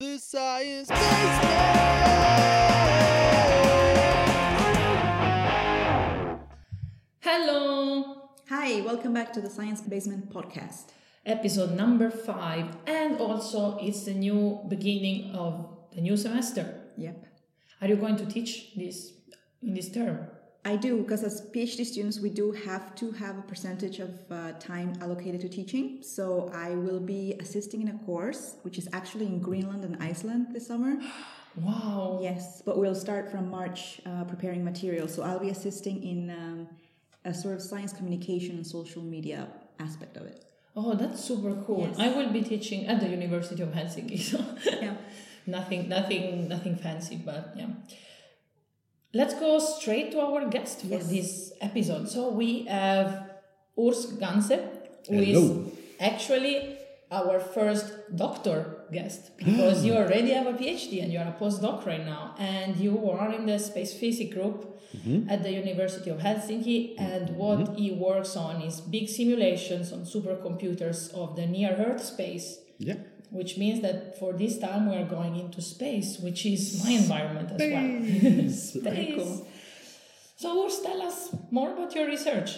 The Science Basement! Hello! Hi, welcome back to the Science Basement podcast. Episode number five, and also it's the new beginning of the new semester. Yep. Are you going to teach this in this term? I do, because as PhD students, we do have to have a percentage of uh, time allocated to teaching. So I will be assisting in a course, which is actually in Greenland and Iceland this summer. Wow! Yes, but we'll start from March uh, preparing material. So I'll be assisting in um, a sort of science communication and social media aspect of it. Oh, that's super cool. Yes. I will be teaching at the University of Helsinki, so Yeah. nothing, nothing, nothing fancy, but yeah. Let's go straight to our guest for Yes. this episode. So we have Urs Ganse, who is Hello. actually our first doctor guest because you ah. already have a PhD and you are a postdoc right now, and you are in the space physics group mm-hmm. at the University of Helsinki. And what mm-hmm. he works on is big simulations on supercomputers of the near Earth space Yeah. which means that for this time we are going into space, which is my environment as well. Very cool. So, Urs, tell us more about your research.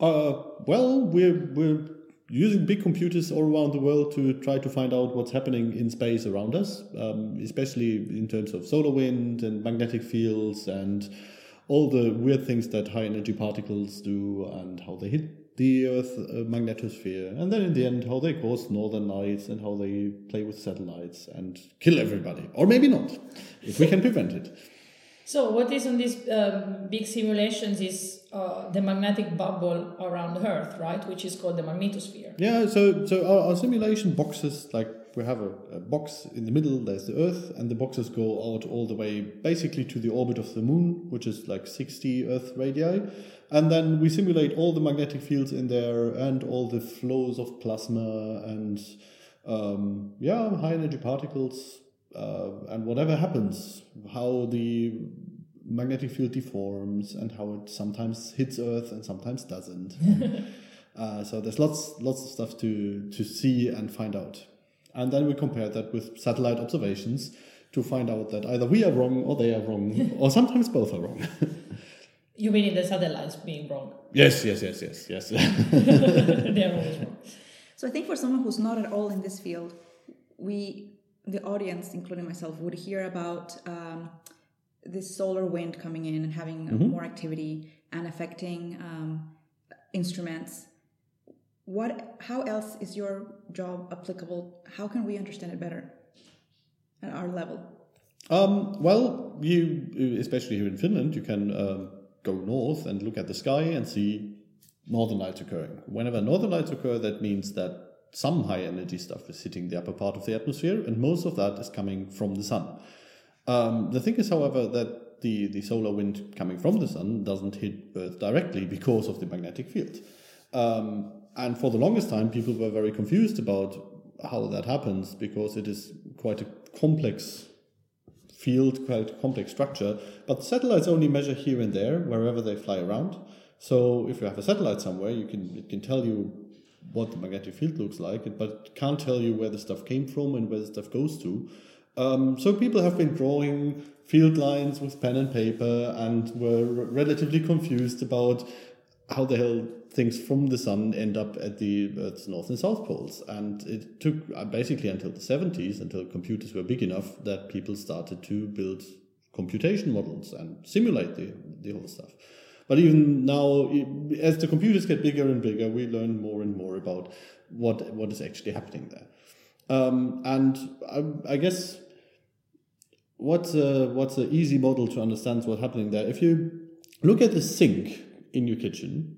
Uh, well, we're we're using big computers all around the world to try to find out what's happening in space around us, um, especially in terms of solar wind and magnetic fields and all the weird things that high energy particles do and how they hit the Earth uh, magnetosphere, and then in the end how they cause northern lights and how they play with satellites and kill everybody, or maybe not, if we can prevent it. So, what is on these um, big simulations is uh, the magnetic bubble around Earth, right? Which is called the magnetosphere. Yeah, so so our, our simulation boxes like we have a, a box in the middle. There's the Earth, and the boxes go out all the way basically to the orbit of the Moon, which is like 60 Earth radii, and then we simulate all the magnetic fields in there and all the flows of plasma and um, yeah, high energy particles uh, and whatever happens, how the magnetic field deforms and how it sometimes hits Earth and sometimes doesn't. Uh, so there's lots lots of stuff to to see and find out, and then we compare that with satellite observations to find out that either we are wrong or they are wrong, or sometimes both are wrong. You mean in the satellites being wrong? yes, yes, yes, yes, yes. they are always wrong. So I think for someone who's not at all in this field, we, the audience, including myself, would hear about um, this solar wind coming in and having uh, more activity and affecting um, instruments. What? How else is your job applicable? How can we understand it better at our level? Um, well, you, especially here in Finland, you can um, go north and look at the sky and see northern lights occurring. Whenever northern lights occur, that means that some high energy stuff is hitting the upper part of the atmosphere, and most of that is coming from the sun. Um, the thing is, however, that the, the solar wind coming from the sun doesn't hit Earth directly because of the magnetic field. Um, and for the longest time, people were very confused about how that happens because it is quite a complex field, quite complex structure. But satellites only measure here and there, wherever they fly around. So if you have a satellite somewhere, you can it can tell you what the magnetic field looks like, but can't tell you where the stuff came from and where the stuff goes to. Um, so people have been drawing field lines with pen and paper and were relatively confused about how the hell things from the sun end up at the Earth's north and south poles. And it took uh, basically until the 70s, until computers were big enough, that people started to build computation models and simulate the, the whole stuff. But even now, as the computers get bigger and bigger, we learn more and more about what what is actually happening there. Um, and I, I guess what's a, what's an easy model to understand what's happening there? If you look at the sink in your kitchen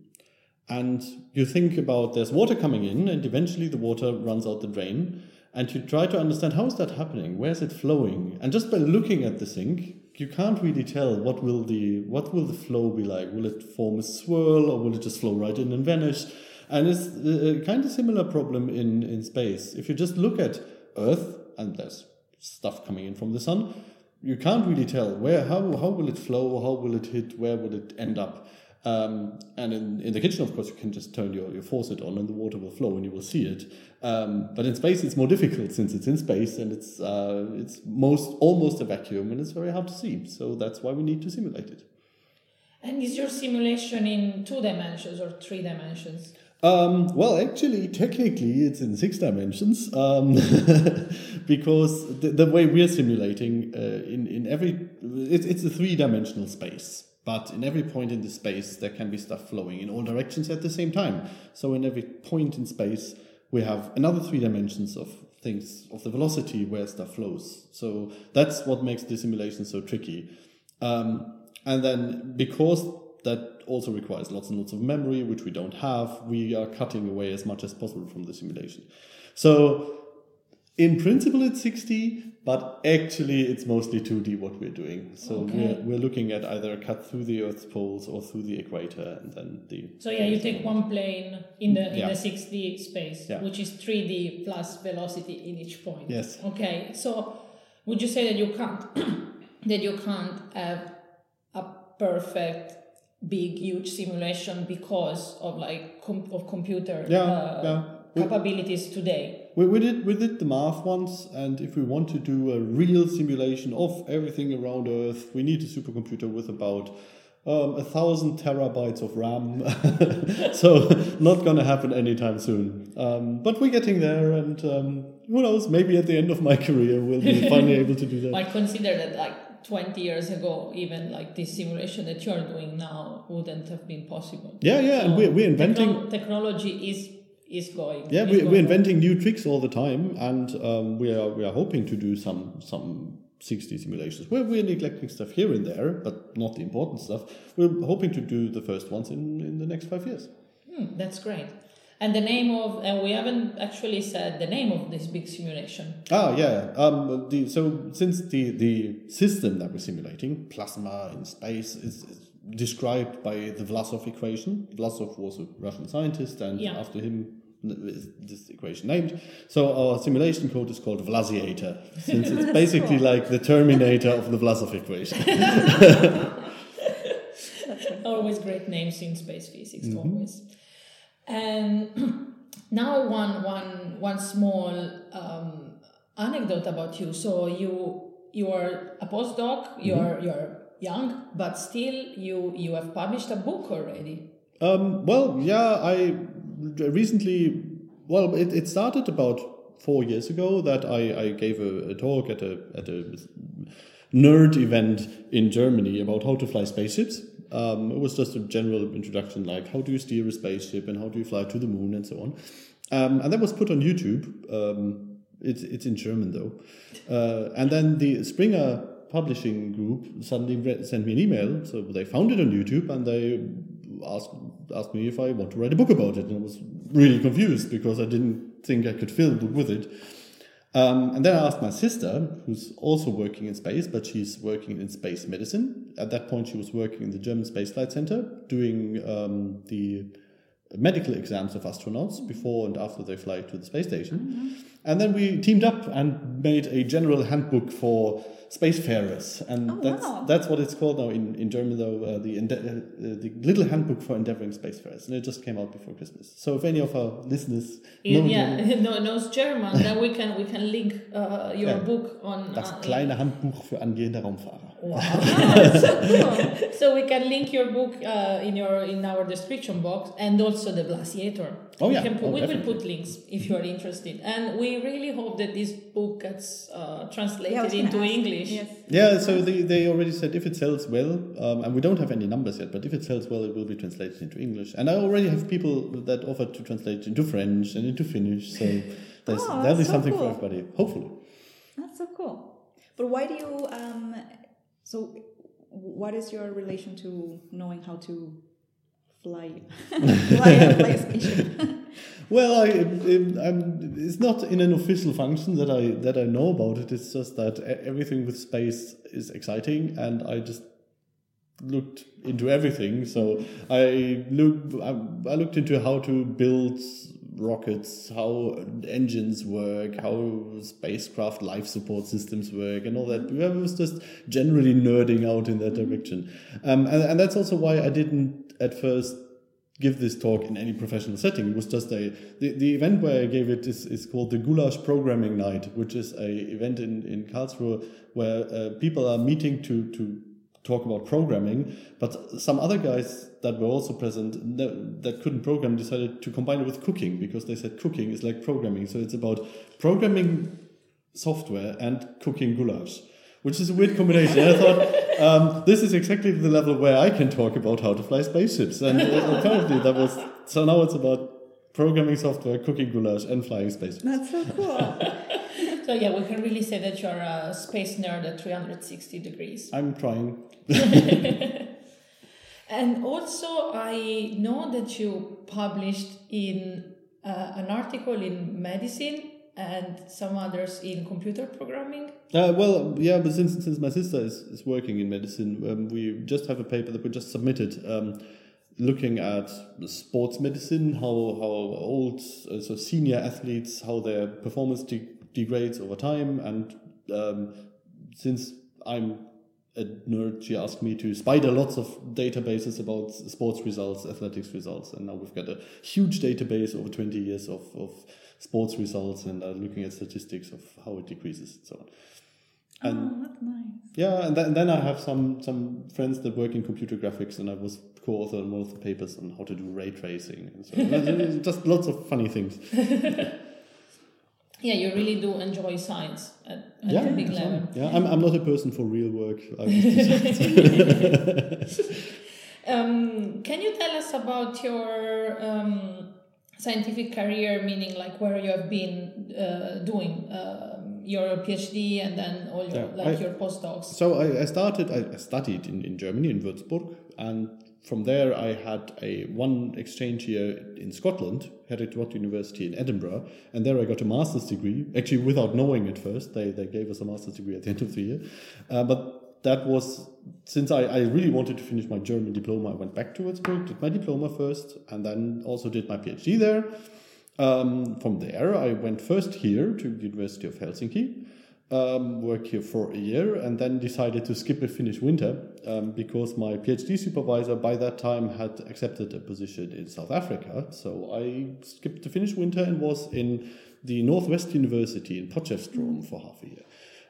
and you think about there's water coming in and eventually the water runs out the drain and you try to understand how is that happening? Where is it flowing? And just by looking at the sink you can't really tell what will the what will the flow be like. Will it form a swirl or will it just flow right in and vanish? And it's a kind of similar problem in in space. If you just look at earth and there's stuff coming in from the sun you can't really tell where how how will it flow? How will it hit? Where will it end up Um, and in, in the kitchen, of course, you can just turn your, your faucet on and the water will flow and you will see it. Um, but in space, it's more difficult since it's in space and it's uh, it's most almost a vacuum and it's very hard to see. So that's why we need to simulate it. And is your simulation in two dimensions or three dimensions? Um, well, actually, technically, it's in six dimensions um, because the, the, way we're simulating uh, in in every it's, it's a three dimensional space. But in every point in the space, there can be stuff flowing in all directions at the same time. So in every point in space, we have another three dimensions of things of the velocity where stuff flows. So that's what makes the simulation so tricky. Um, and then because that also requires lots and lots of memory, which we don't have, we are cutting away as much as possible from the simulation. So in principle, it's 6D, but actually, it's mostly 2D what we're doing. So Okay. we're, we're looking at either a cut through the Earth's poles or through the equator, and then the. So yeah, you take one plane in the in Yeah. the 6D space, Yeah. which is 3D plus velocity in each point. Yes. Okay. So would you say that you can't that you can't have a perfect big huge simulation because of like com- of computer Yeah, uh, yeah. Capabilities today? We, we did we did the math once, and if we want to do a real simulation of everything around Earth, we need a supercomputer with about um, a thousand terabytes of RAM. so not gonna happen anytime soon. Um, but we're getting there, and um, who knows? Maybe at the end of my career, we'll be finally able to do that. I consider that like 20 years ago, even like this simulation that you're doing now wouldn't have been possible. Yeah, yeah, and we're, we're inventing. Techno- technology is is going. Yeah, is we, going we're inventing new tricks all the time, and um, we are we are hoping to do some some 6D simulations. We're, we're neglecting stuff here and there, but not the important stuff. We're hoping to do the first ones in, in the next five years. Hmm, that's great. And the name of, and we haven't actually said the name of this big simulation. Ah, yeah. Um, the, so since the, the system that we're simulating, plasma in space, is, is described by the Vlasov equation. Vlasov was a Russian scientist, and Yeah. after him this equation named. So our simulation code is called Vlasiator, since it's basically like the terminator of the Vlasov equation. Always great names in space physics, Mm-hmm. always. And now one, one, one small um, anecdote about you. So you you are a postdoc. Mm-hmm. You're you're young, but still you you have published a book already. Um, well, yeah, I recently, well, it, it started about four years ago that I, I gave a, a talk at a, at a nerd event in Germany about how to fly spaceships. Um, it was just a general introduction, like how do you steer a spaceship and how do you fly to the moon and so on. Um, and that was put on YouTube. Um, it's, it's in German though. Uh, and then the Springer publishing group suddenly sent me an email. So they found it on YouTube and they asked asked me if I want to write a book about it. And I was really confused because I didn't think I could fill a book with it. Um, and then I asked my sister, who's also working in space, but she's working in space medicine. At that point, she was working in the German Space Flight Center, doing um, the medical exams of astronauts before and after they fly to the space station. And then we teamed up and made a general handbook for spacefarers, and Oh, that's wow. that's what it's called now in, in German though uh, the ende- uh, the little handbook for endeavoring spacefarers, and it just came out before Christmas. So if any of our listeners know yeah, German, no, knows German, then we can we can link uh, your Yeah. book on. das uh, kleine Handbuch für angehende Raumfahrer. Wow. so we can link your book uh, in your in our description box and also the Vlasiator. Oh, we yeah. can put, Oh, we will put links if you are interested, and we really hope that this book gets uh, translated Yeah, I was gonna into. English. Yes. Yeah, so they, they already said if it sells well, um, and we don't have any numbers yet, but if it sells well, it will be translated into English. And I already have people that offered to translate into French and into Finnish, so there's, Oh, there'll be that's so something cool. for everybody, hopefully. That's so cool. But why do you? Um, so, what is your relation to knowing how to fly, fly, a, spaceship? Well, I, I'm, it's not in an official function that I that I know about it. It's just that everything with space is exciting, and I just looked into everything. So I looked I, looked into how to build rockets, how engines work, how spacecraft life support systems work, and all that. I was just generally nerding out in that direction, um, and, and that's also why I didn't at first give this talk in any professional setting. It was just a the, the event where I gave it is, is called the Goulash Programming Night, which is a event in in Karlsruhe where uh, people are meeting to to talk about programming, but some other guys that were also present that couldn't program decided to combine it with cooking because they said cooking is like programming. So it's about programming software and cooking goulash, which is a weird combination. And I thought um, this is exactly the level where I can talk about how to fly spaceships. And uh, apparently that was so now it's about programming software, cooking goulash, and flying spaceships. That's so cool. So yeah, we can really say that you're a space nerd at 360 degrees. I'm trying. And also, I know that you published in uh, an article in medicine and some others in computer programming. Uh, well, yeah, but since since my sister is, is working in medicine, um, we just have a paper that we just submitted, um, looking at sports medicine, how how old uh, so senior athletes, how their performance de- degrades over time, and um, since I'm a nerd, she asked me to spider lots of databases about sports results, athletics results, and now we've got a huge database over 20 years of, of sports results and are looking at statistics of how it decreases and so on. And oh, that's nice. yeah, and, th- and then I have some some friends that work in computer graphics, and I was co-author on one of the papers on how to do ray tracing, and so on. just lots of funny things. Yeah, you really do enjoy science at, at yeah, a big level. yeah. I'm, I'm not a person for real work. Um, can you tell us about your um, scientific career, meaning like where you have been uh, doing um your PhD and then all your Yeah, like I- your postdocs? So I, I started. I I studied in, in Germany in Würzburg, and from there I had a one exchange year in Scotland, Heriot University in Edinburgh, and there I got a master's degree. Actually, without knowing at first, they they gave us a master's degree at the end of the year. Uh, but that was since I, I really wanted to finish my German diploma. I went back to Würzburg, did my diploma first, and then also did my PhD there. Um, from there, I went first here to the University of Helsinki, um, worked here for a year, and then decided to skip a Finnish winter um, because my PhD supervisor by that time had accepted a position in South Africa. So I skipped the Finnish winter and was in the Northwest University in Potchefstroom for half a year.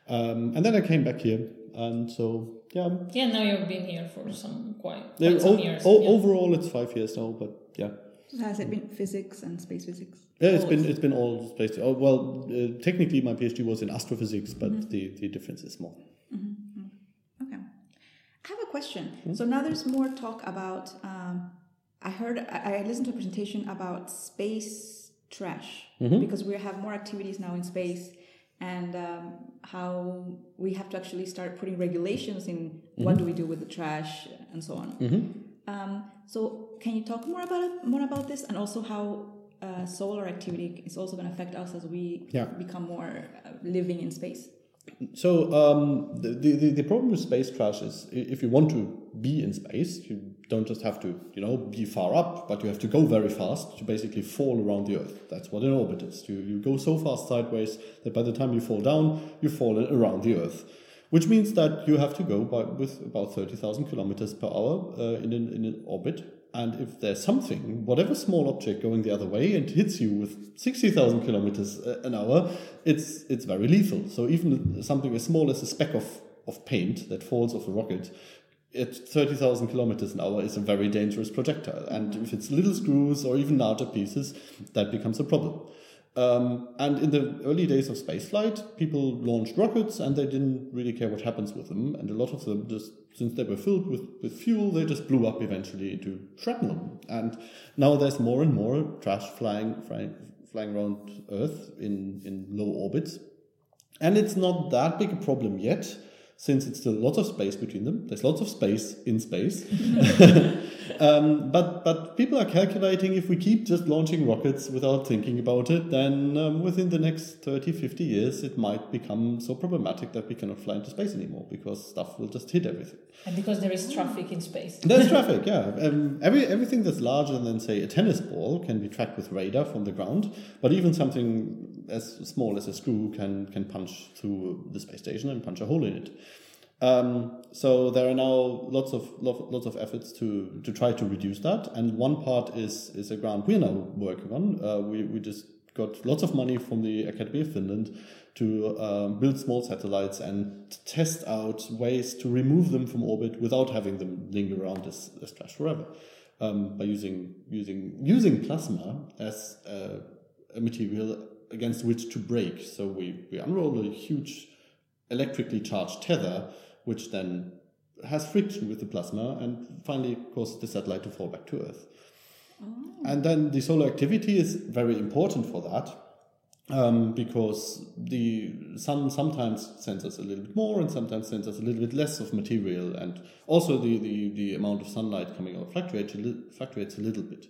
Um, and then I came back here, and so yeah, Yeah, now you've been here for some quite, yeah, some o- years. o- yeah. overall it's five years now, but yeah. Has it been physics and space physics? Yeah, it's been it's been all space. Oh well, uh, technically my PhD was in astrophysics, but Mm-hmm. the, the difference is small. Okay. I have a question. So now there's more talk about. Um, I heard. I, I listened to a presentation about space trash because we have more activities now in space, and um, how we have to actually start putting regulations in what do we do with the trash and so on. Um, so can you talk more about it, more about this, and also how uh, solar activity is also going to affect us as we Yeah. become more uh, living in space? So um, the, the the problem with space trash is if you want to be in space, you don't just have to you know be far up, but you have to go very fast to basically fall around the Earth. That's what an orbit is. You you go so fast sideways that by the time you fall down, you fall around the Earth. Which means that you have to go by, with about 30,000 kilometers per hour uh, in, an, in an orbit. And if there's something, whatever small object going the other way and hits you with 60,000 kilometers uh, an hour, it's, it's very lethal. So even something as small as a speck of, of paint that falls off a rocket at 30,000 kilometers an hour is a very dangerous projectile. And if it's little screws or even larger pieces, that becomes a problem. Um, and in the early days of spaceflight, people launched rockets and they didn't really care what happens with them. And a lot of them just, since they were filled with, with fuel, they just blew up eventually into shrapnel. And now there's more and more trash flying, flying, flying around Earth in, in low orbits. And it's not that big a problem yet, since it's still lots of space between them. There's lots of space in space. um, but but people are calculating if we keep just launching rockets without thinking about it, then um, within the next 30, 50 years, it might become so problematic that we cannot fly into space anymore because stuff will just hit everything. And because there is traffic in space. There's traffic, yeah. Um, every everything that's larger than say a tennis ball can be tracked with radar from the ground, but even something as small as a screw can can punch through the space station and punch a hole in it. Um, so there are now lots of lots of efforts to to try to reduce that, and one part is is a grant we're now working on. Uh, we we just got lots of money from the Academy of Finland to um, build small satellites and test out ways to remove them from orbit without having them linger around as, as trash forever. Um, by using using using plasma as a, a material against which to break. So we, we unroll a huge electrically charged tether, which then has friction with the plasma and finally causes the satellite to fall back to Earth. And then the solar activity is very important for that. Um, because the sun sometimes sends us a little bit more and sometimes sends us a little bit less of material, and also the, the, the amount of sunlight coming out fluctuates fluctuates a little bit.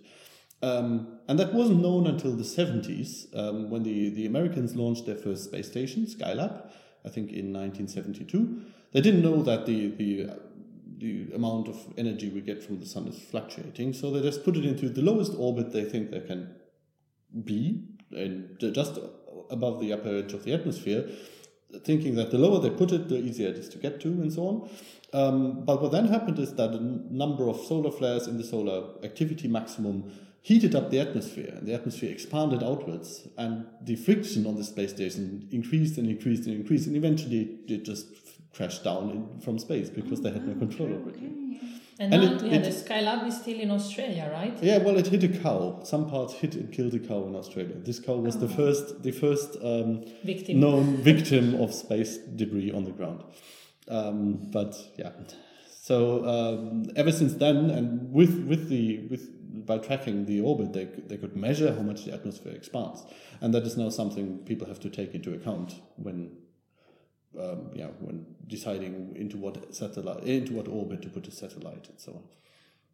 Um, and that wasn't known until the 70s um, when the, the Americans launched their first space station, Skylab, I think in 1972. They didn't know that the, the, the amount of energy we get from the sun is fluctuating, so they just put it into the lowest orbit they think they can be, and just above the upper edge of the atmosphere, thinking that the lower they put it, the easier it is to get to, and so on. Um, but what then happened is that n- number of solar flares in the solar activity maximum heated up the atmosphere, and the atmosphere expanded outwards, and the friction on the space station increased and increased and increased, and eventually it just crashed down in, from space because they had no control over it. And, And now, it- yeah, it- the Skylab is still in Australia, right? Yeah, well, it hit a cow. Some parts hit and killed a cow in Australia. This cow was the first, the first um, Victim. known victim of space debris on the ground. Um, but yeah, so um, ever since then, and with with the with by tracking the orbit, they they could measure how much the atmosphere expands, and that is now something people have to take into account when. Um, yeah, when deciding into what satellite, into what orbit to put a satellite, and so on.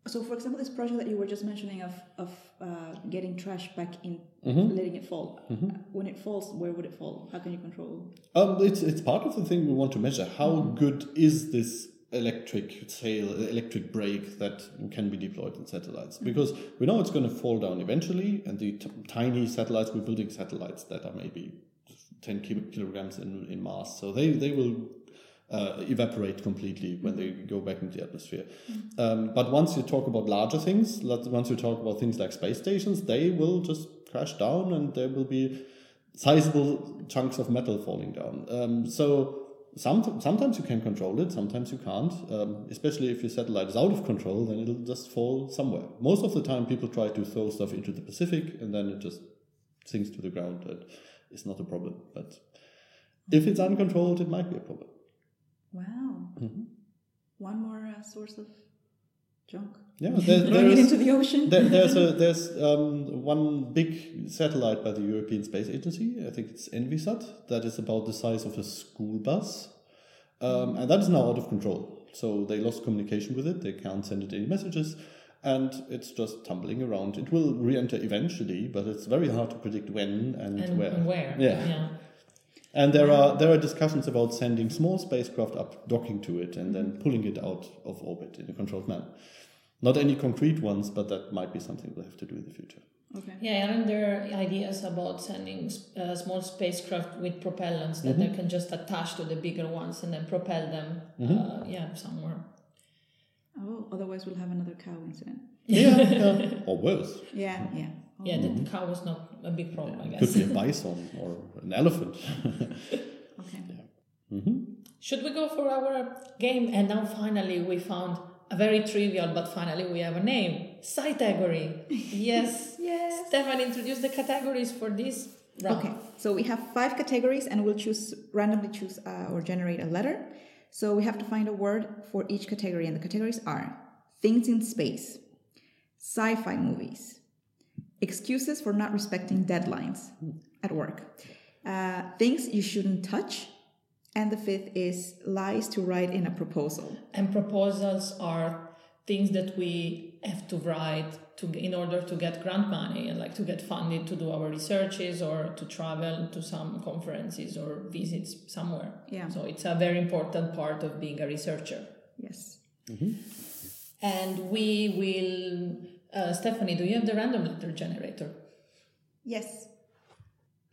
So, for example, this project that you were just mentioning of of uh, getting trash back in, Mm-hmm. letting it fall. When it falls, where would it fall? How can you control? Um, it's it's part of the thing we want to measure. How good is this electric sail, electric brake that can be deployed in satellites? Because we know it's going to fall down eventually, and the t- tiny satellites we're building satellites that are maybe ten kilo- kilograms in, in mass, so they they will. Uh, evaporate completely when they go back into the atmosphere. Um, but once you talk about larger things, once you talk about things like space stations, they will just crash down and there will be sizable chunks of metal falling down. Um, so some, sometimes you can control it, sometimes you can't. Um, especially if your satellite is out of control, then it'll just fall somewhere. Most of the time, people try to throw stuff into the Pacific, and then it just sinks to the ground. And it's not a problem. But if it's uncontrolled, it might be a problem. Wow. Mm-hmm. One more uh, source of junk. Yeah, there, there is- into the ocean. there, there's a there's um, one big satellite by the European Space Agency. I think it's Envisat that is about the size of a school bus, um, and that is now out of control. So they lost communication with it. They can't send it any messages, and it's just tumbling around. It will re-enter eventually, but it's very hard to predict when and, And where. and where? Yeah. yeah. And there are there are discussions about sending small spacecraft up, docking to it, and then pulling it out of orbit in a controlled manner. Not any concrete ones, but that might be something we'll have to do in the future. Okay. Yeah, aren't there ideas about sending uh, small spacecraft with propellants that Mm-hmm. they can just attach to the bigger ones and then propel them, Mm-hmm. uh, yeah, somewhere. Oh, otherwise we'll have another cow incident. Yeah, yeah. or worse. Yeah, yeah. Oh. Yeah, the cow was not a big problem, I guess. Could be a bison or an elephant. Okay. Should we go for our game? And now finally we found a very trivial, but finally we have a name. Cytagory. Yes. Yes. Stefan introduced the categories for this round. Okay, so we have five categories and we'll choose randomly choose uh, or generate a letter. So we have to find a word for each category, and the categories are things in space, sci fi movies, excuses for not respecting deadlines at work, uh, things you shouldn't touch, And the fifth is lies to write in a proposal. And proposals are things that we have to write to in order to get grant money and like to get funded to do our researches or to travel to some conferences or visits somewhere. Yeah. So it's a very important part of being a researcher. Yes. And we will, uh, Stephanie, do you have the random letter generator? Yes.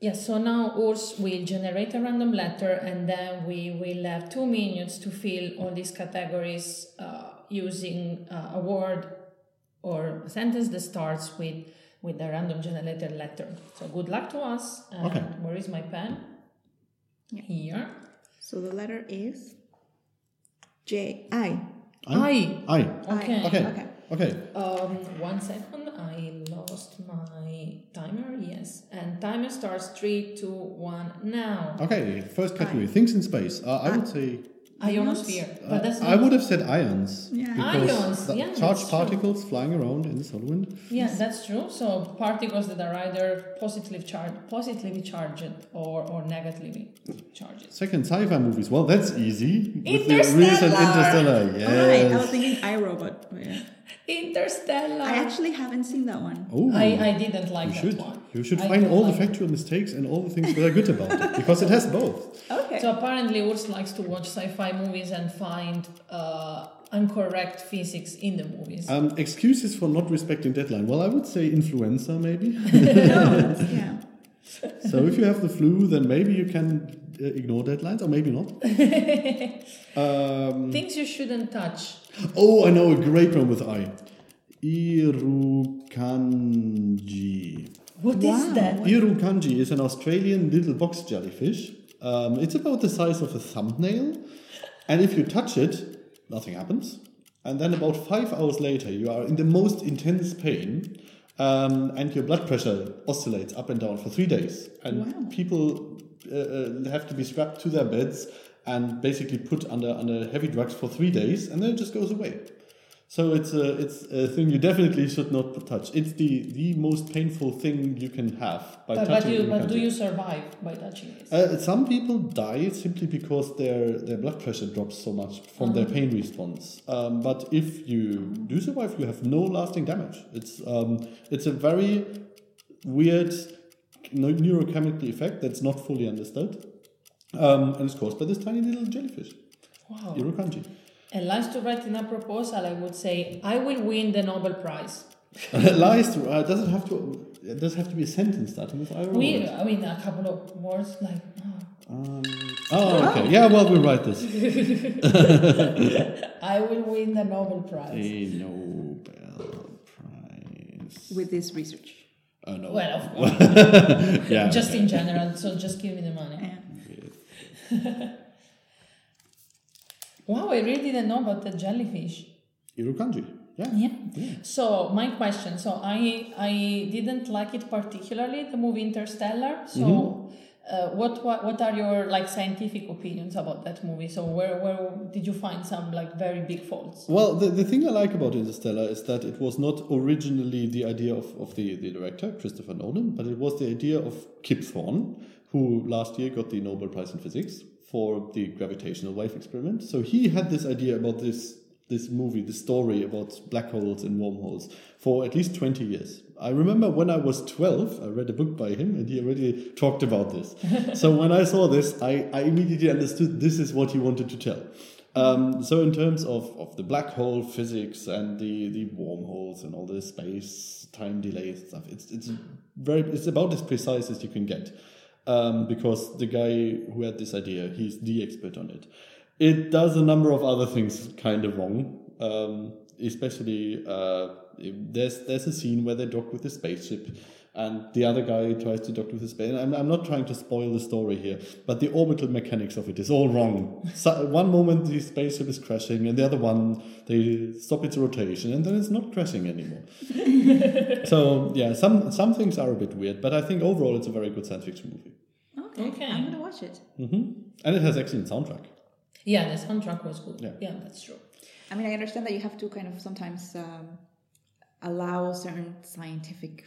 Yes, so now Urs will generate a random letter and then we will have two minutes to fill all these categories uh, using uh, a word or a sentence that starts with with the random generated letter. So good luck to us. And Okay. Where is my pen? Yeah. Here. So the letter is J I. I. I. Okay. Okay. Okay. Okay. Um, one second. I lost my timer. Yes, and timer starts three, two, one. Now. Okay. First category: things in space. Uh, I would say. Ionosphere. But that's I would have said ions. Yeah. because Ions, the yeah, that's charged true. particles flying around in the solar wind. Yeah, that's true. So particles that are either positively charged, positively charged, or or negatively charged. Second, sci-fi movies. Well, that's easy. With the Interstellar. recent Interstellar. Right. I was thinking iRobot. but Yeah. Interstellar. I actually haven't seen that one. Oh, I, I didn't like you that should. one. You should I find don't all the like it. factual mistakes and all the things that are good about it because it has both. Okay. So apparently, Urs likes to watch sci-fi movies and find uh, incorrect physics in the movies. Um, excuses for not respecting deadline. Well, I would say influenza, maybe. no, yeah. so if you have the flu, then maybe you can ignore deadlines, or maybe not. um, Things you shouldn't touch. oh, I know a great one with I. Irukandji. What is Wow. that? Irukandji is an Australian little box jellyfish. Um, it's about the size of a thumbnail, and if you touch it, nothing happens. And then about five hours later, you are in the most intense pain, um, and your blood pressure oscillates up and down for three days. And Wow. people uh, uh, have to be strapped to their beds and basically put under under heavy drugs for three days, and then it just goes away. So it's a it's a thing you definitely should not touch. It's the the most painful thing you can have by But, but touching. you it. but do you survive by touching it? Uh, some people die simply because their their blood pressure drops so much from their pain response. Um, but if you do survive, you have no lasting damage. It's um, it's a very weird neurochemical effect that's not fully understood, um, and it's caused by this tiny little jellyfish, wow. Irukandji. And last to write in a proposal, I would say I will win the Nobel Prize. Lies to, uh, does it have to? It does have to be a sentence starting with I. or We. I mean, a couple of words like. oh, Um, oh, okay. Yeah, well, we'll write this. I will win the Nobel Prize. A Nobel Prize. With this research. Oh no. Well, of course, yeah. just in general. So just give me the money. Yeah. Wow, I really didn't know about the jellyfish. Irukandji. Yeah. Yeah. So my question. So I I didn't like it particularly the movie Interstellar. So Mm-hmm. Uh, what, what what are your like scientific opinions about that movie? So where where did you find some like very big faults? Well, the, the thing I like about Interstellar is that it was not originally the idea of, of the, the director, Christopher Nolan, but it was the idea of Kip Thorne, who last year got the Nobel Prize in Physics for the gravitational wave experiment. So he had this idea about this this movie, this story about black holes and wormholes for at least 20 years. I remember when I was 12, I read a book by him and he already talked about this. so when I saw this, I, I immediately understood this is what he wanted to tell. Um, so in terms of, of the black hole physics and the, the wormholes and all the space time delays and stuff, it's it's very it's about as precise as you can get. Um, because the guy who had this idea, he's the expert on it. It does a number of other things kind of wrong. Um, especially uh, there's there's a scene where they dock with the spaceship and the other guy tries to dock with his space. I'm, I'm not trying to spoil the story here, but the orbital mechanics of it is all wrong. So, one moment the spaceship is crashing, and the other one they stop its rotation, and then it's not crashing anymore. so yeah, some some things are a bit weird, but I think overall it's a very good science fiction movie, Okay. Okay. I'm gonna watch it. and it has excellent soundtrack. Yeah, the soundtrack was good. Yeah. yeah that's true. I mean, I understand that you have to kind of sometimes um, allow certain scientific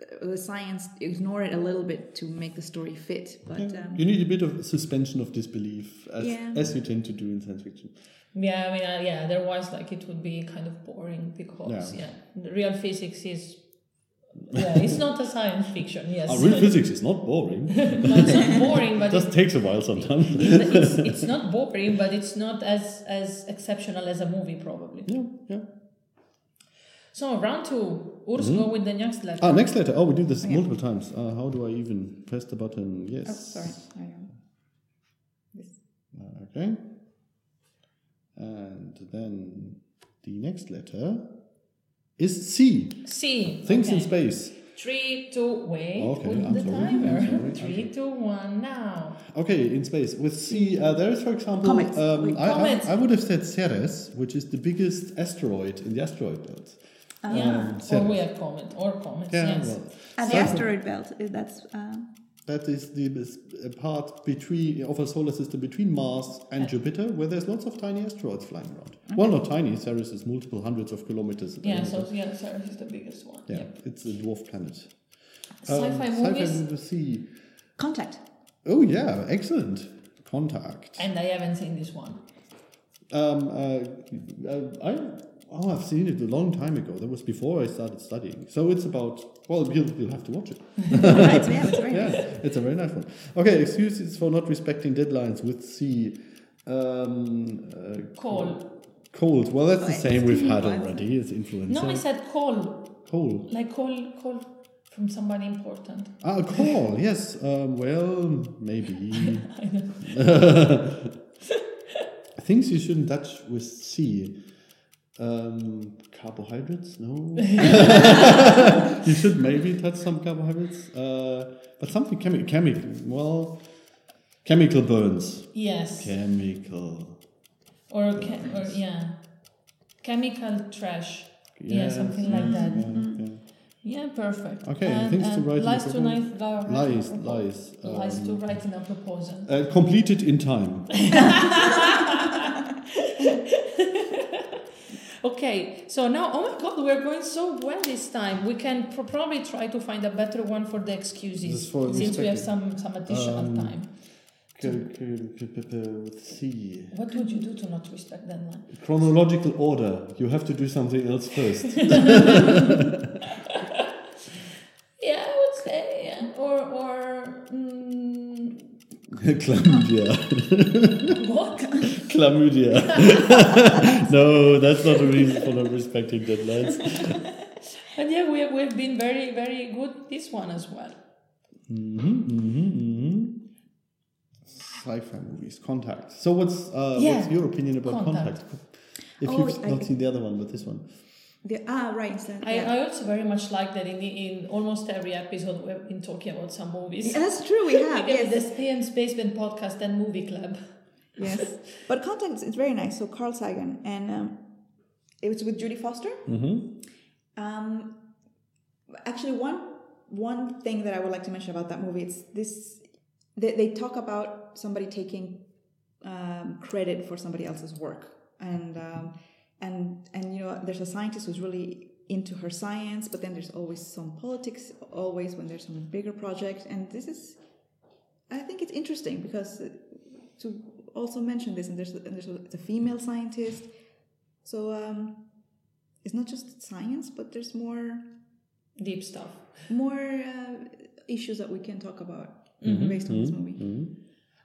uh, the science ignore it a little bit to make the story fit. But um, You need a bit of suspension of disbelief, as, Yeah. as you tend to do in science fiction. Yeah, I mean, uh, yeah, otherwise, like, it would be kind of boring because, Yeah. yeah, the real physics is, yeah, it's not a science fiction, yes. Uh, real physics is not boring. no, it's not boring, but It just takes a while sometimes. it, it's, it's not boring, but it's not as, as exceptional as a movie, probably. yeah, yeah. So, round two, Urs, go with the next letter. Ah, next letter. Oh, we did this multiple times. Uh, how do I even press the button? Yes. oh, sorry, I am. This. Okay. And then the next letter is C. C. Things in space. Three, two, wait, Okay, I'm the sorry, timer. I'm sorry, Three, okay. two, one, now. Okay, in space. With C, uh, there is, for example, Comets. Um, I, I, comets. I would have said Ceres, which is the biggest asteroid in the asteroid belt. yeah, or Ceres. we have comet, or comments, Yeah, yes. well, And the Ceres- asteroid belt, uh, that's um, That is the a part between of a solar system between Mars and Jupiter, where there's lots of tiny asteroids flying around. Well, not tiny. Ceres is multiple hundreds of kilometers. Yeah, so yeah, Ceres is the biggest one. yeah, Yep. it's a dwarf planet. Sci-fi Um, movies, Sci-fi movie C. contact. Oh yeah, excellent. Contact. and I haven't seen this one. Um, uh, uh, I oh, I've seen it a long time ago. That was before I started studying. So it's about well, you'll, you'll have to watch it. right, yeah, it's very yeah, nice. it's a very nice one. Okay, excuses for not respecting deadlines with C. Um, uh, Coal. cold. Well, that's the same we've had already. It's influenza. No, I said coal. coal. Like call, call from somebody important. Ah, call. yes. Um, well, maybe. Things you shouldn't touch with C. Um, carbohydrates? No. you should maybe touch some carbohydrates. Uh, but something chemical. Chemical. Well, chemical burns. Yes. Chemical. Or, che- or yeah, chemical trash. Yeah, Yes, something like that. yeah, yeah. Yeah, perfect. Okay, and, things to and write in the lies to proposal. knife go- Lies, propo- lies. lies to um, write in a proposal. Uh, completed in time. Okay, so now, oh my god, we're going so well this time. We can pro- probably try to find a better one for the excuses for since we have some, some additional Um, time. With C. What would you do to not respect that one? Chronological order. You have to do something else first. Yeah, I would say, yeah. Or, or, mm, Chlamydia. what? Chlamydia. no, that's not a reason for not respecting deadlines. And yeah, we, we've been very, very good this one as well. Mm-hmm, mm-hmm, mm-hmm. Sci-fi movies. Contact. So what's uh, Yeah. what's your opinion about Contact. Contact? If Oh, you've I- not seen the other one, but this one. The, ah, right. Instead, I, yeah. I also very much like that in, in almost every episode we've been talking about some movies. Yeah, that's true. We have yes, the Science Basement podcast and movie club. yes. But contact is very nice. So Carl Sagan and um, it was with Jodie Foster. Mm-hmm. Um, actually, one one thing that I would like to mention about that movie it's this they, they talk about somebody taking um, credit for somebody else's work and um, and and you know there's a scientist who's really into her science but then there's always some politics always when there's some bigger project and this is I think it's interesting because uh, to also mention this and there's a, and there's a, a female scientist so um, it's not just science but there's more Deep stuff. more uh, issues that we can talk about Mm-hmm. based on this movie. Mm-hmm.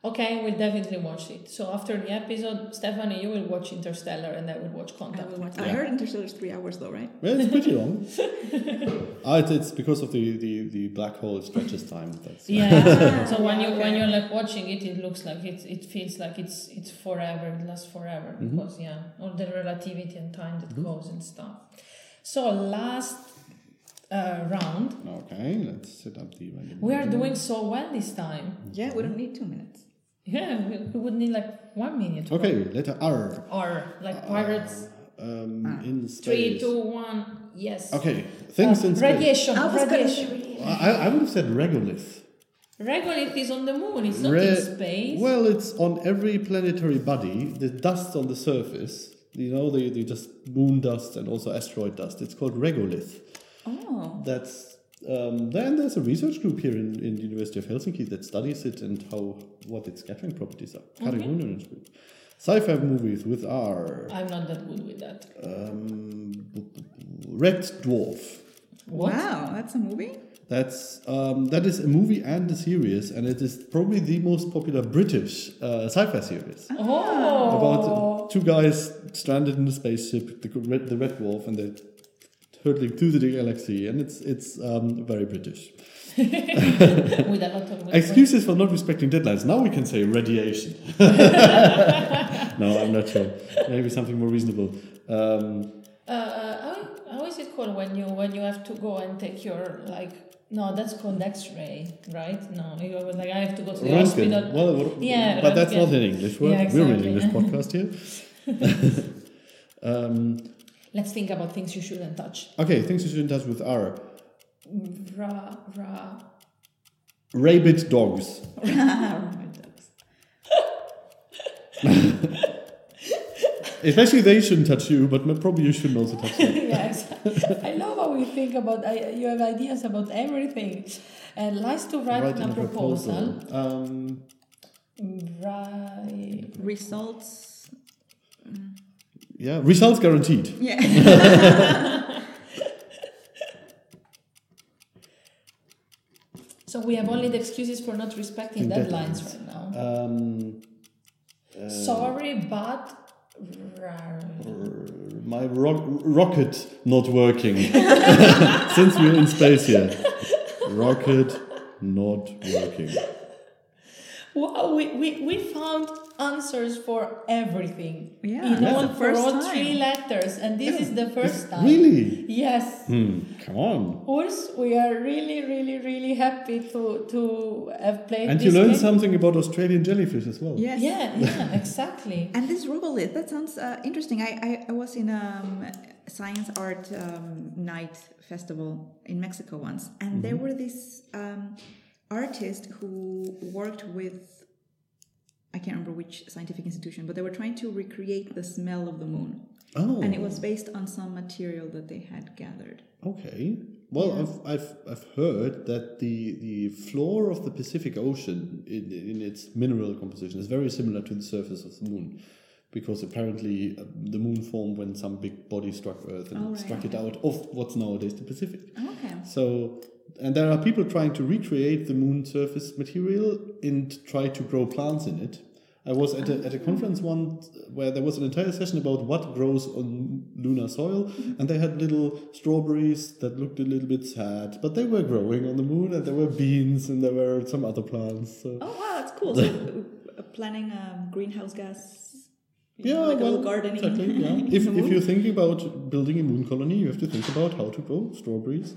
Okay, we'll definitely watch it. So after the episode, Stephanie, you will watch Interstellar and I will watch Contact. I, will watch. I heard Interstellar is three hours though, right? Well, it's pretty long. ah, it's, it's because of the, the, the black hole stretches time. That's Yeah. so when you okay. when you're like watching it, it looks like it it feels like it's it's forever, it lasts forever because yeah, all the relativity and time that goes and stuff. So last uh, round, Okay, let's set up the random. we are doing so well this time. Yeah, we don't need two minutes. Yeah, we, we would need like one minute. Okay, letter R. Or like pirates. Um, in space. Three, two, one. Yes. Okay, things Uh, in space. radiation. I was gonna radiation. I, I would have said regolith. Regolith is on the moon. It's not Re- in space. Well, it's on every planetary body. The dust on the surface, you know, the, the just moon dust and also asteroid dust. It's called regolith. Oh, That's Um, then there's a research group here in, in the University of Helsinki that studies it and how what its scattering properties are. Karri Muinonen's group. Sci-fi movies with R. I'm not that good with that. Um, Red Dwarf. What? Wow, that's a movie? That's um, that is a movie and a series, and it is probably the most popular British uh, sci-fi series Oh. about two guys stranded in a spaceship, the red, the Red Dwarf, and they're hurtling through the galaxy, and it's it's um, very British. with a lot of Excuses for not respecting deadlines. Now we can say radiation. no, I'm not sure. Maybe something more reasonable. Um, Uh, how, how is it called when you when you have to go and take your like? No, that's called X-ray, right? No, you were like I have to go to the Röntgen. hospital. Well, what- Yeah, but that's not an English. We're, Yeah, we're an exactly. English podcast here. um, Let's think about things you shouldn't touch. okay, things you shouldn't touch with R. Ra, ra. Rabid dogs. Especially they shouldn't touch you, but probably you shouldn't also touch them. yes, I love how you think about. I, you have ideas about everything, and likes to write Write in in a proposal. Um, Right. Results. Yeah, results guaranteed. Yeah. So we have only the excuses for not respecting Deadlines. deadlines right now. Um, Sorry, but. my ro- rocket not working since we're in space here. Rocket not working. Wow, we, we, we found answers for everything. Yeah, in that's all, the for first all time. three letters, and this is the first time. Really? Yes. Hmm. Come on. Urs, we are really, really, really happy to to have played And this you learned game. something about Australian jellyfish as well. yes. Yeah, yeah, exactly. And this regolith, that sounds uh, interesting. I, I, I was in a um, science art um, night festival in Mexico once, and there were these um, artist who worked with, I can't remember which scientific institution, but they were trying to recreate the smell of the moon. Oh. And it was based on some material that they had gathered. Okay. Well, I've, I've, I've heard that the, the floor of the Pacific Ocean in, in its mineral composition is very similar to the surface of the moon. Because apparently uh, the moon formed when some big body struck Earth and Oh, right, struck it out of what's nowadays the Pacific. Okay. So, and there are people trying to recreate the moon surface material and try to grow plants in it. I was at a, at a conference once where there was an entire session about what grows on lunar soil, and they had little strawberries that looked a little bit sad, but they were growing on the moon, and there were beans, and there were some other plants. So. Oh, wow, that's cool. So, uh, planning a greenhouse gas. Yeah, know, like well, gardening. exactly. Yeah. if, if you're thinking about building a moon colony, you have to think about how to grow strawberries.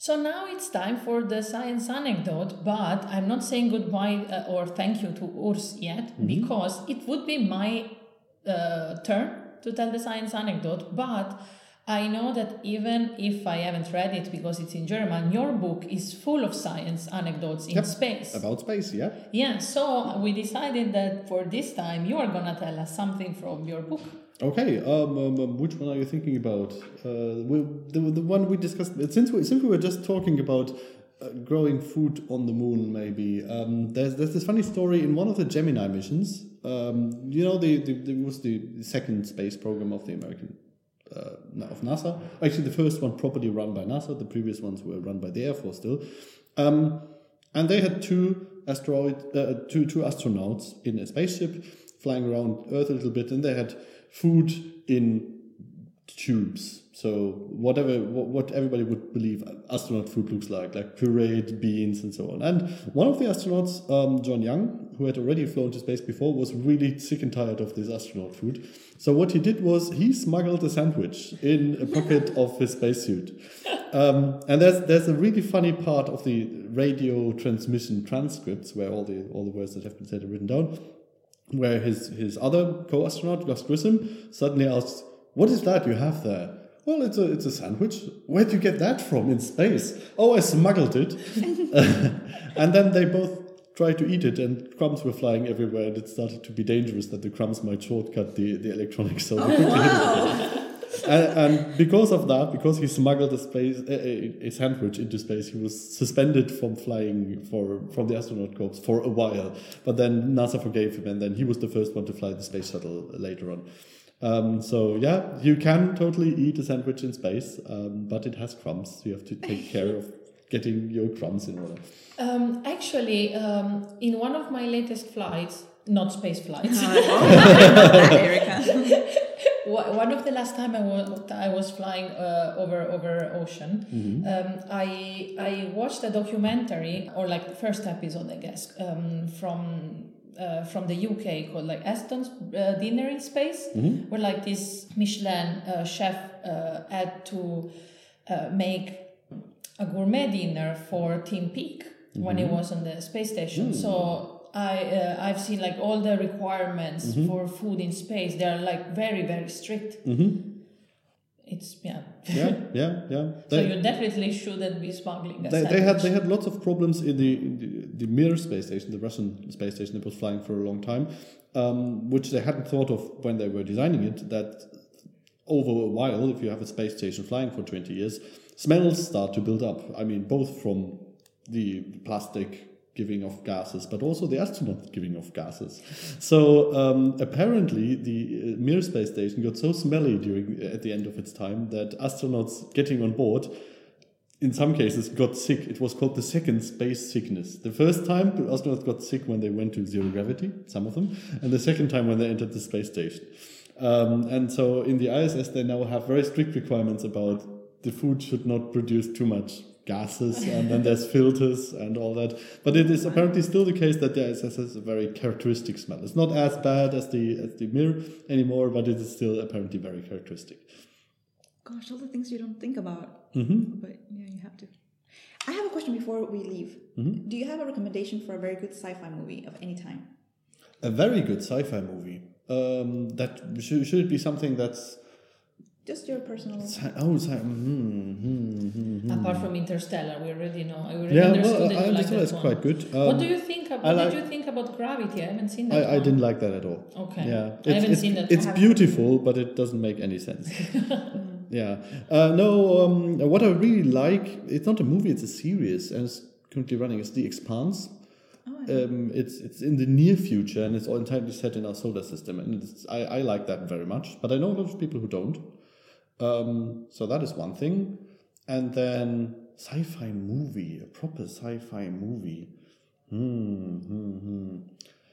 So now it's time for the science anecdote, but I'm not saying goodbye uh, or thank you to Urs yet because it would be my uh, turn to tell the science anecdote. But I know that even if I haven't read it because it's in German, your book is full of science anecdotes in Yep. space. About space, yeah. Yeah, so we decided that for this time you are gonna tell us something from your book. Okay, um, um, um, which one are you thinking about? Uh, we, the, the one we discussed since we since we were just talking about uh, growing food on the moon. Maybe um, there's there's this funny story in one of the Gemini missions. Um, you know, the, the, the was the second space program of the American uh, of NASA. Actually, the first one properly run by NASA. The previous ones were run by the Air Force still. Um, and they had two asteroid, uh, two two astronauts in a spaceship flying around Earth a little bit, and they had food in tubes. So whatever what, what everybody would believe astronaut food looks like, like pureed beans and so on. And one of the astronauts, um, John Young, who had already flown to space before, was really sick and tired of this astronaut food. So what he did was he smuggled a sandwich in a pocket of his spacesuit. Um, and there's there's a really funny part of the radio transmission transcripts where all the all the words that have been said are written down, where his his other co-astronaut Gus Grissom suddenly asks, "What is that you have there?" Well, it's a it's a sandwich. Where'd you get that from in space? Oh, I smuggled it. and then they both tried to eat it, and crumbs were flying everywhere, and it started to be dangerous that the crumbs might shortcut the, the electronics. So oh, hid it. and, and because of that, because he smuggled a space a, a, a sandwich into space, he was suspended from flying for from the astronaut corps for a while. But then NASA forgave him, and then he was the first one to fly the space shuttle later on. Um, so yeah, you can totally eat a sandwich in space, um, but it has crumbs. You have to take care of getting your crumbs in order. Um, actually, um, in one of my latest flights, not space flights, Erica. Wa- one of the last time I was I was flying uh, over over ocean, um, I I watched a documentary or like the first episode, I guess, um, from. Uh, from the UK called like Heston's uh, Dinner in Space, where like this Michelin uh, chef uh, had to uh, make a gourmet dinner for Tim Peake when he was on the space station. So I uh, I've seen like all the requirements for food in space. They are like very very strict. It's yeah. Yeah, yeah, yeah. so you definitely shouldn't be smuggling They, they had they had lots of problems in the, in the the Mir space station, the Russian space station that was flying for a long time, um, which they hadn't thought of when they were designing it. That over a while, if you have a space station flying for twenty years, smells start to build up. I mean, both from the plastic giving off gases, but also the astronaut giving off gases. So um, apparently, the uh, Mir space station got so smelly during at the end of its time that astronauts getting on board in some cases got sick. It was called the second space sickness. The first time the astronauts got sick when they went to zero gravity, some of them, and the second time when they entered the space station. Um, and so in the ISS, they now have very strict requirements about the food should not produce too much gases, and then there's filters and all that. But it is apparently still the case that the ISS has a very characteristic smell. It's not as bad as the as the Mir anymore, but it is still apparently very characteristic. Gosh, all the things you don't think about. Mm-hmm. But yeah, you have to. I have a question before we leave. Mm-hmm. Do you have a recommendation for a very good sci-fi movie of any time? A very good sci-fi movie. Um, that should, should it be something that's Just your personal. sci- oh sci- hmm, hmm, hmm, hmm. Apart from Interstellar, we already know. I already yeah understood well that I you like understand that quite good what Um, do you think? About, what like- did you think about Gravity? I haven't seen that. I, I didn't like that at all Okay. yeah I it's, haven't it's, seen that it's beautiful but it doesn't make any sense yeah uh, no um, what I really like it's not a movie it's a series and it's currently running it's The Expanse Oh, um, it's it's in the near future and it's all entirely set in our solar system and it's, I, I like that very much but I know a lot of people who don't um, so that is one thing and then sci-fi movie a proper sci-fi movie hmm, hmm, hmm.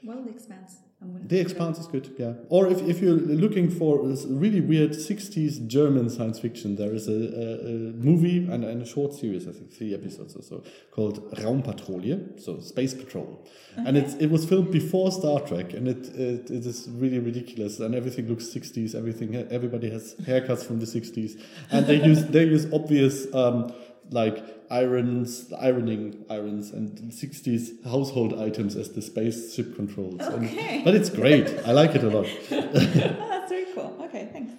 Well, The Expanse. The Expanse is good, yeah. Or if, if you're looking for this really weird 60s German science fiction, there is a, a, a movie and, and a short series, I think three episodes or so, called Raumpatrouille, so Space Patrol. And it's, it was filmed before Star Trek, and it, it, it is really ridiculous, and everything looks 60s, everything, everybody has haircuts from the 60s. And they use, they use obvious, um, like, irons, ironing irons, and 60s household items as the spaceship controls. And- Okay. but it's great. I like it a lot. Oh, that's very cool. Okay, thanks.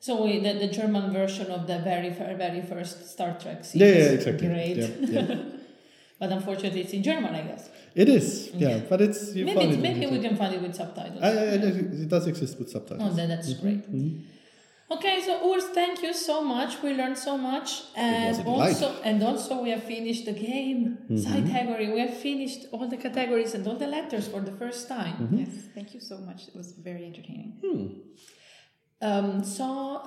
So we, the, the German version of the very very first Star Trek series. yeah, exactly. Great. Yeah, yeah. But unfortunately, it's in German, I guess. It is, yeah, but it's you maybe it's, it maybe we easy. can find it with subtitles. I, I, I, it does exist with subtitles. Oh, then that's Mm-hmm. great. Okay, so Urs, thank you so much. We learned so much, and was a also and also we have finished the game Mm-hmm. category. We have finished all the categories and all the letters for the first time. Mm-hmm. Yes, thank you so much. It was very entertaining. Um, so,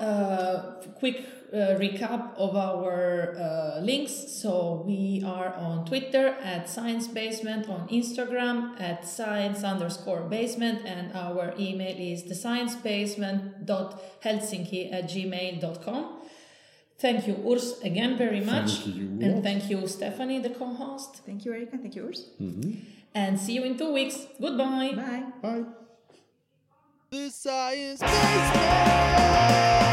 uh, quick uh, recap of our uh, links. So, we are on Twitter at Science Basement, on Instagram at science underscore basement, and our email is thesciencebasement.helsinki at gmail.com. Thank you, Urs, again very much. Thank you. And thank you, Stephanie, the co host. Thank you, Erika. Thank you, Urs. And see you in two weeks. Goodbye. Bye. Bye. The Science Basement.